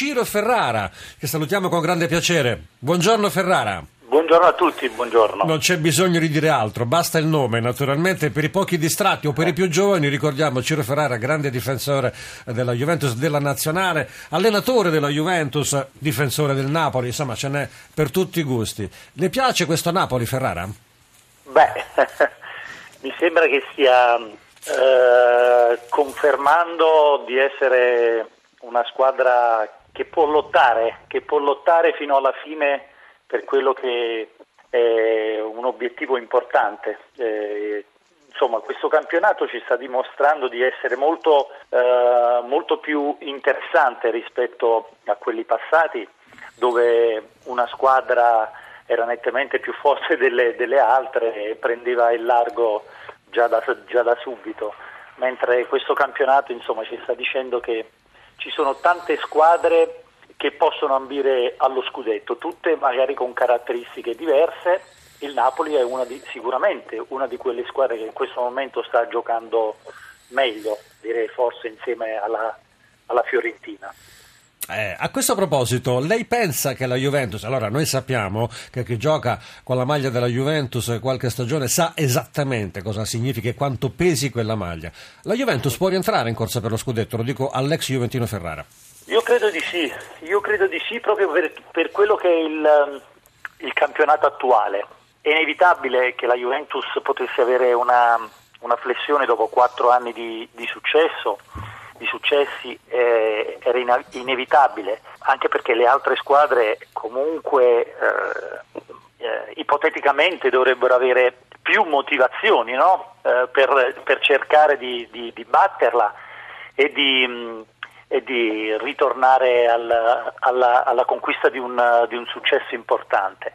Ciro Ferrara, che salutiamo con grande piacere. Buongiorno Ferrara. Buongiorno a tutti, buongiorno. Non c'è bisogno di dire altro, basta il nome. Naturalmente per i pochi distratti o per i più giovani ricordiamo Ciro Ferrara, grande difensore della Juventus, della Nazionale, allenatore della Juventus, difensore del Napoli, insomma ce n'è per tutti i gusti. Le piace questo Napoli Ferrara? Beh, mi sembra che stia eh, confermando di essere una squadra che può lottare, che può lottare fino alla fine per quello che è un obiettivo importante. Eh, insomma, questo campionato ci sta dimostrando di essere molto, eh, molto più interessante rispetto a quelli passati, dove una squadra era nettamente più forte delle, delle altre e prendeva il largo già da, già da subito, mentre questo campionato insomma, ci sta dicendo che ci sono tante squadre che possono ambire allo scudetto, tutte magari con caratteristiche diverse. Il Napoli è una di, sicuramente una di quelle squadre che in questo momento sta giocando meglio, direi forse insieme alla, alla Fiorentina. Eh, a questo proposito, lei pensa che la Juventus, allora noi sappiamo che chi gioca con la maglia della Juventus qualche stagione sa esattamente cosa significa e quanto pesi quella maglia. La Juventus può rientrare in corsa per lo scudetto, lo dico all'ex Juventino Ferrara. Io credo di sì, io credo di sì proprio per, per quello che è il, il, campionato attuale. È inevitabile che la Juventus potesse avere una, una flessione dopo quattro anni di, di successo, di successi, eh, era in, inevitabile, anche perché le altre squadre comunque eh, eh, ipoteticamente dovrebbero avere più motivazioni no? Eh, per, per, cercare di, di, di batterla e di... Mh, e di ritornare al, alla, alla, conquista di un, di un, successo importante.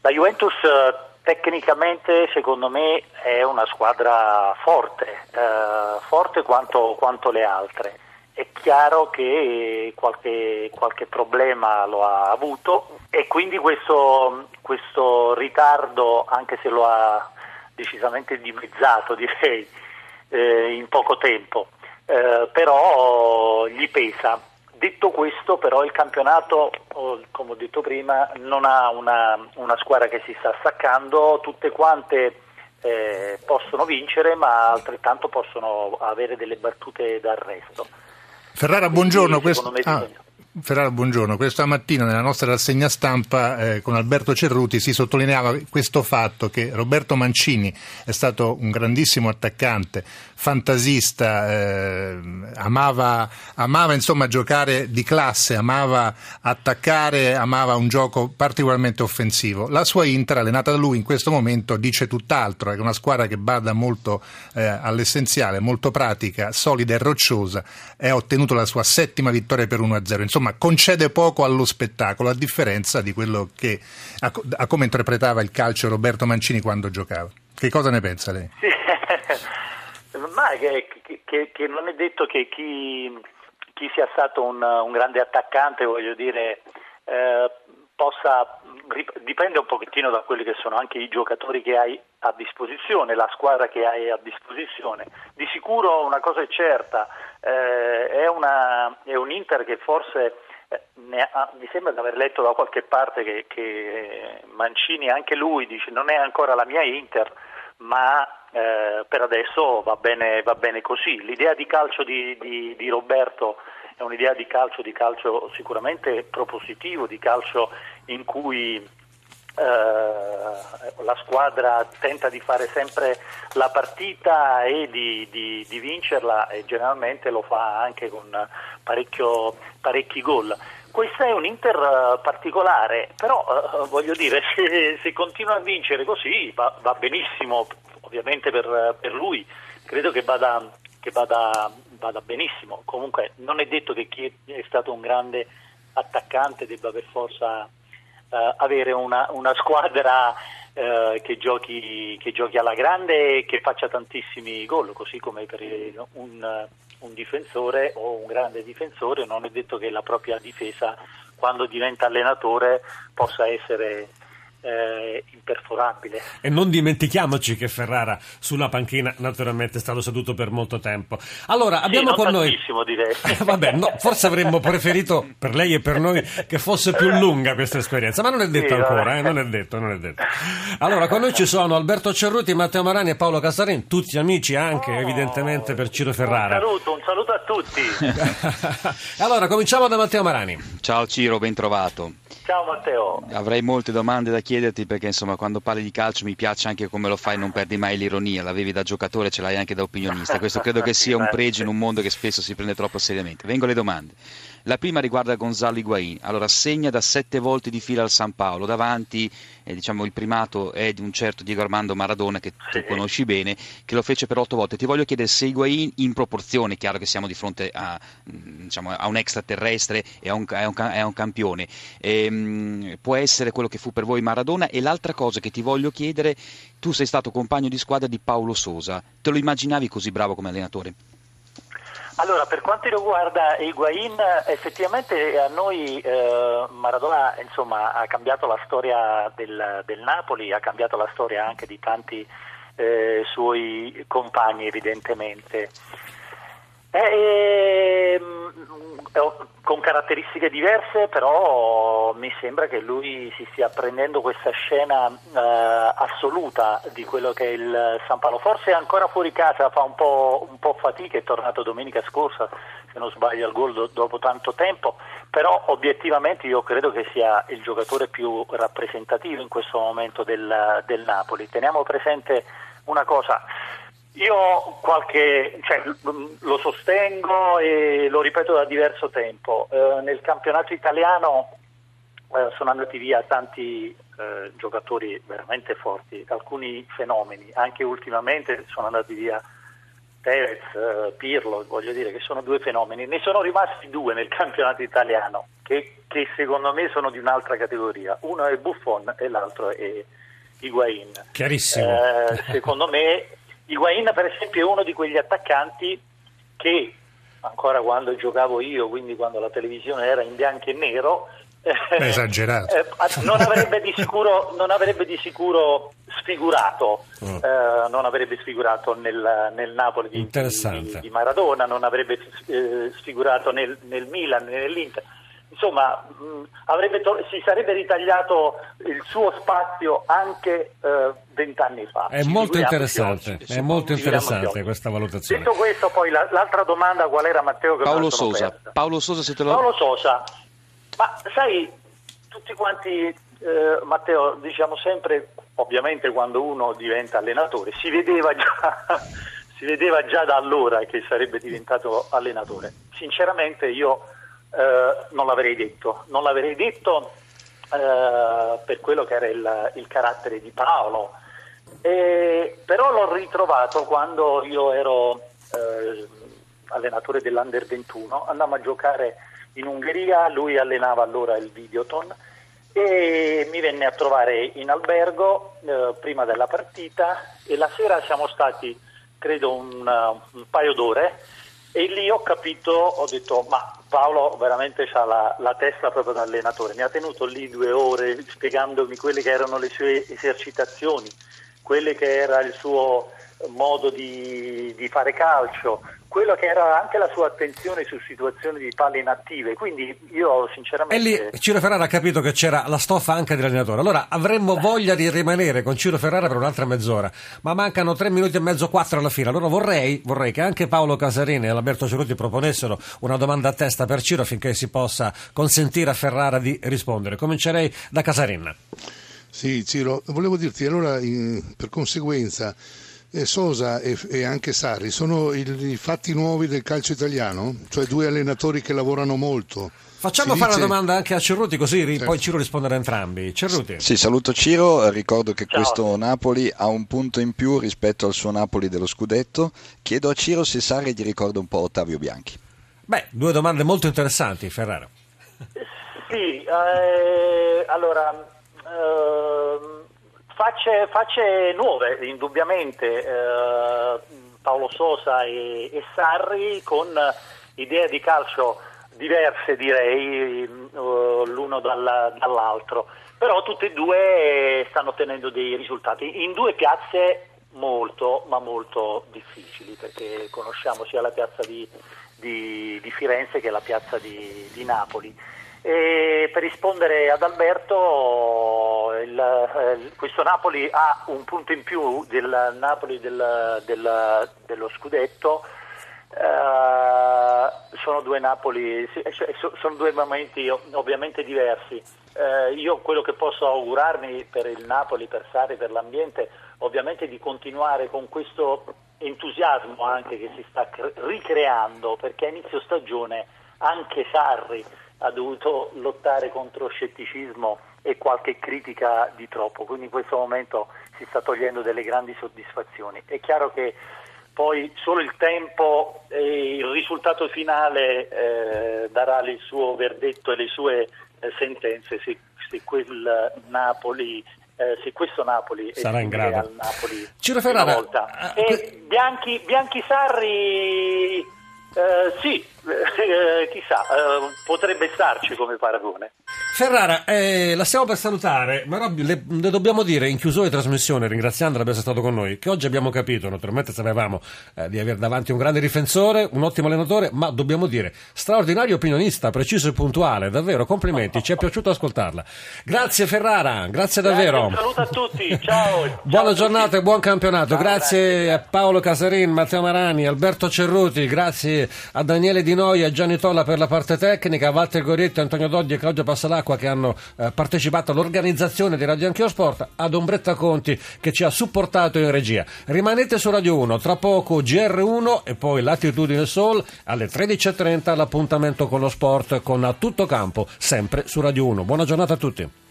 La Juventus eh, tecnicamente secondo me è una squadra forte, eh, forte quanto, quanto, le altre. È chiaro che qualche, qualche, problema lo ha avuto e quindi questo, questo ritardo, anche se lo ha decisamente dimezzato direi, eh, in poco tempo, eh, però gli pesa. Detto questo, però, il campionato, come ho detto prima, non ha una, una squadra che si sta staccando, tutte quante eh, possono vincere, ma altrettanto possono avere delle battute d'arresto. Ferrara, buongiorno. Quindi, ah. Ferrara, buongiorno. Questa mattina nella nostra rassegna stampa eh, con Alberto Cerruti si sottolineava questo fatto che Roberto Mancini è stato un grandissimo attaccante, fantasista, eh, amava, amava insomma, giocare di classe, amava attaccare, amava un gioco particolarmente offensivo. La sua Inter, allenata da lui in questo momento, dice tutt'altro, è una squadra che bada molto eh, all'essenziale, molto pratica, solida e rocciosa e ha ottenuto la sua settima vittoria per 1-0. Insomma, concede poco allo spettacolo, a differenza di quello che a, a come interpretava il calcio Roberto Mancini quando giocava. Che cosa ne pensa lei? Ma che, che, che, non è detto che chi, chi sia stato un, un, grande attaccante, voglio dire, eh, possa dipende un pochettino da quelli che sono anche i giocatori che hai a disposizione, la squadra che hai a disposizione. Di sicuro una cosa è certa, eh, è, una, è, un Inter che forse eh, ha, mi sembra di aver letto da qualche parte che, che, Mancini anche lui dice non è ancora la mia Inter, ma eh, per adesso va bene, va bene, così. L'idea di calcio di, di, di Roberto è un'idea di calcio, di calcio sicuramente propositivo, di calcio in cui eh, la squadra tenta di fare sempre la partita e di, di, di vincerla e generalmente lo fa anche con parecchi gol. Questo è un Inter eh, particolare, però eh, voglio dire, se, se, continua a vincere così va, va benissimo, ovviamente per, per, lui, credo che vada, che vada vada benissimo. Comunque non è detto che chi è stato un grande attaccante debba per forza uh, avere una, una squadra uh, che, giochi, che, giochi, alla grande e che faccia tantissimi gol, così come per un, un difensore o un grande difensore non è detto che la propria difesa quando diventa allenatore possa essere eh, imperforabile. E non dimentichiamoci che Ferrara sulla panchina naturalmente è stato seduto per molto tempo. Allora, abbiamo sì, con noi... direi. Vabbè, no, forse avremmo preferito per lei e per noi che fosse più lunga questa esperienza, ma non è detto sì, ancora, eh, non è detto, non è detto. Allora, con noi ci sono Alberto Cerruti, Matteo Marani e Paolo Casarin, tutti amici anche, oh, evidentemente, per Ciro Ferrara. Un saluto, un saluto a tutti. allora, cominciamo da Matteo Marani. Ciao Ciro, ben trovato. Ciao Matteo. Avrei molte domande da chiederti perché insomma quando parli di calcio mi piace anche come lo fai, non perdi mai l'ironia, l'avevi da giocatore, ce l'hai anche da opinionista. Questo credo che sia un pregio in un mondo che spesso si prende troppo seriamente. Vengo alle domande. La prima riguarda Gonzalo Higuain. Allora, segna da sette volte di fila al San Paolo. Davanti eh, diciamo, il primato è di un certo Diego Armando Maradona, che tu sì. conosci bene, che lo fece per otto volte. Ti voglio chiedere se Higuain, in proporzione, chiaro che siamo di fronte a, mm, diciamo, a un extraterrestre e a un, a un, a un campione, ehm, può essere quello che fu per voi Maradona. E l'altra cosa che ti voglio chiedere, tu sei stato compagno di squadra di Paolo Sosa. Te lo immaginavi così bravo come allenatore? Allora, per quanto riguarda Higuain, effettivamente a noi eh, Maradona insomma, ha cambiato la storia del, del, Napoli, ha cambiato la storia anche di tanti eh, suoi compagni evidentemente. Eh, con caratteristiche diverse, però mi sembra che lui si stia prendendo questa scena eh, assoluta di quello che è il San Paolo. Forse ancora fuori casa fa un po', un po', fatica, è tornato domenica scorsa, se non sbaglio, al gol do, dopo tanto tempo, però obiettivamente io credo che sia il giocatore più rappresentativo in questo momento del, del Napoli. Teniamo presente una cosa, io qualche, cioè, lo sostengo e lo ripeto da diverso tempo. Eh, nel campionato italiano eh, sono andati via tanti eh, giocatori veramente forti, alcuni fenomeni, anche ultimamente sono andati via Tevez, eh, Pirlo, voglio dire che sono due fenomeni. Ne sono rimasti due nel campionato italiano che, che secondo me sono di un'altra categoria. Uno è Buffon e l'altro è Higuain. Chiarissimo. Eh, secondo me Higuain per esempio è uno di quegli attaccanti che ancora quando giocavo io, quindi quando la televisione era in bianco e nero, Beh, esagerato. Eh, non, avrebbe di sicuro, non avrebbe di sicuro sfigurato, mm. eh, non avrebbe sfigurato nel, nel Napoli di, di, di, Maradona, non avrebbe eh, sfigurato nel, nel Milan, nell'Inter insomma mh, to- si sarebbe ritagliato il suo spazio anche eh, vent'anni fa. È molto interessante, è molto interessante questa valutazione. Detto questo, poi la, l'altra domanda qual era Matteo? Che Paolo Sosa. Paolo Sosa, se te lo... Paolo Sosa, ma sai, tutti quanti, eh, Matteo, diciamo sempre, ovviamente quando uno diventa allenatore, si vedeva già... si vedeva già da allora che sarebbe diventato allenatore. Sinceramente io eh, non l'avrei detto, non l'avrei detto eh, per quello che era il, il carattere di Paolo, e, però l'ho ritrovato quando io ero eh, allenatore dell'Under 21, andammo a giocare in Ungheria, lui allenava allora il Videoton e mi venne a trovare in albergo eh, prima della partita. E la sera siamo stati credo un, un paio d'ore e lì ho capito, ho detto, ma Paolo veramente ha la, la, testa proprio da allenatore. Mi ha tenuto lì due ore spiegandomi quelle che erano le sue esercitazioni, quelle che era il suo modo di, di fare calcio, quello che era anche la sua attenzione su situazioni di palle inattive. Quindi io sinceramente. E lì Ciro Ferrara ha capito che c'era la stoffa anche dell'allenatore. Allora avremmo voglia di rimanere con Ciro Ferrara per un'altra mezz'ora, ma mancano tre minuti e mezzo, quattro alla fine. Allora vorrei, vorrei che anche Paolo Casarini e Alberto Ceruti proponessero una domanda a testa per Ciro affinché si possa consentire a Ferrara di rispondere. Comincerei da Casarin. Sì, Ciro, volevo dirti allora in, per conseguenza Sosa e, anche Sarri sono i, i, fatti nuovi del calcio italiano? Cioè due allenatori che lavorano molto? Facciamo si fare dice... una domanda anche a Cerruti così certo. poi Ciro risponderà a entrambi. Cerruti. Sì, saluto Ciro, ricordo che Ciao. questo Napoli ha un punto in più rispetto al suo Napoli dello scudetto. Chiedo a Ciro se Sarri gli ricorda un po' Ottavio Bianchi. Beh, due domande molto interessanti, Ferrara. Sì, eh, allora... Eh, Facce, facce nuove, indubbiamente, eh, Paolo Sosa e, e, Sarri con idea di calcio diverse direi l'uno dalla, dall'altro, però tutte e due stanno ottenendo dei risultati in due piazze molto ma molto difficili perché conosciamo sia la piazza di, di, di Firenze che la piazza di, di Napoli. E per rispondere ad Alberto, il, eh, questo Napoli ha un punto in più del Napoli del, del, dello scudetto. Uh, sono due Napoli, cioè, sono due momenti ovviamente diversi. Uh, io quello che posso augurarmi per il Napoli, per Sari, per l'ambiente, ovviamente di continuare con questo entusiasmo anche che si sta ricreando, perché a inizio stagione anche Sarri ha dovuto lottare contro scetticismo e qualche critica di troppo, quindi in questo momento si sta togliendo delle grandi soddisfazioni. È chiaro che poi solo il tempo e il risultato finale eh, darà il suo verdetto e le sue eh, sentenze se, se quel Napoli eh, se questo Napoli sarà in grado. al Napoli Ciro Ferrara, uh, e Bianchi, Bianchi Sarri eh, sì, eh, chissà, eh, potrebbe starci come paragone. Ferrara, eh, la stiamo per salutare, ma le, le, dobbiamo dire in chiusura di trasmissione, ringraziandola per essere stato con noi, che oggi abbiamo capito, naturalmente sapevamo eh, di avere davanti un grande difensore, un ottimo allenatore, ma dobbiamo dire straordinario opinionista, preciso e puntuale, davvero complimenti, ci è piaciuto ascoltarla. Grazie Ferrara, grazie davvero. Grazie, un saluto a tutti, ciao. Buona ciao giornata e buon campionato, ciao, grazie, grazie a Paolo Casarin, Matteo Marani, Alberto Cerruti, grazie a Daniele Di Noi e a Gianni Tolla per la parte tecnica, a Walter Gorietti, Antonio Doddi e Claudio Passalacqua che hanno eh, partecipato all'organizzazione di Radio Anch'io Sport, ad Ombretta Conti che ci ha supportato in regia. Rimanete su Radio 1, tra poco GR1 e poi Latitudine Sol alle 13.30 l'appuntamento con lo sport con A Tutto Campo, sempre su Radio 1. Buona giornata a tutti.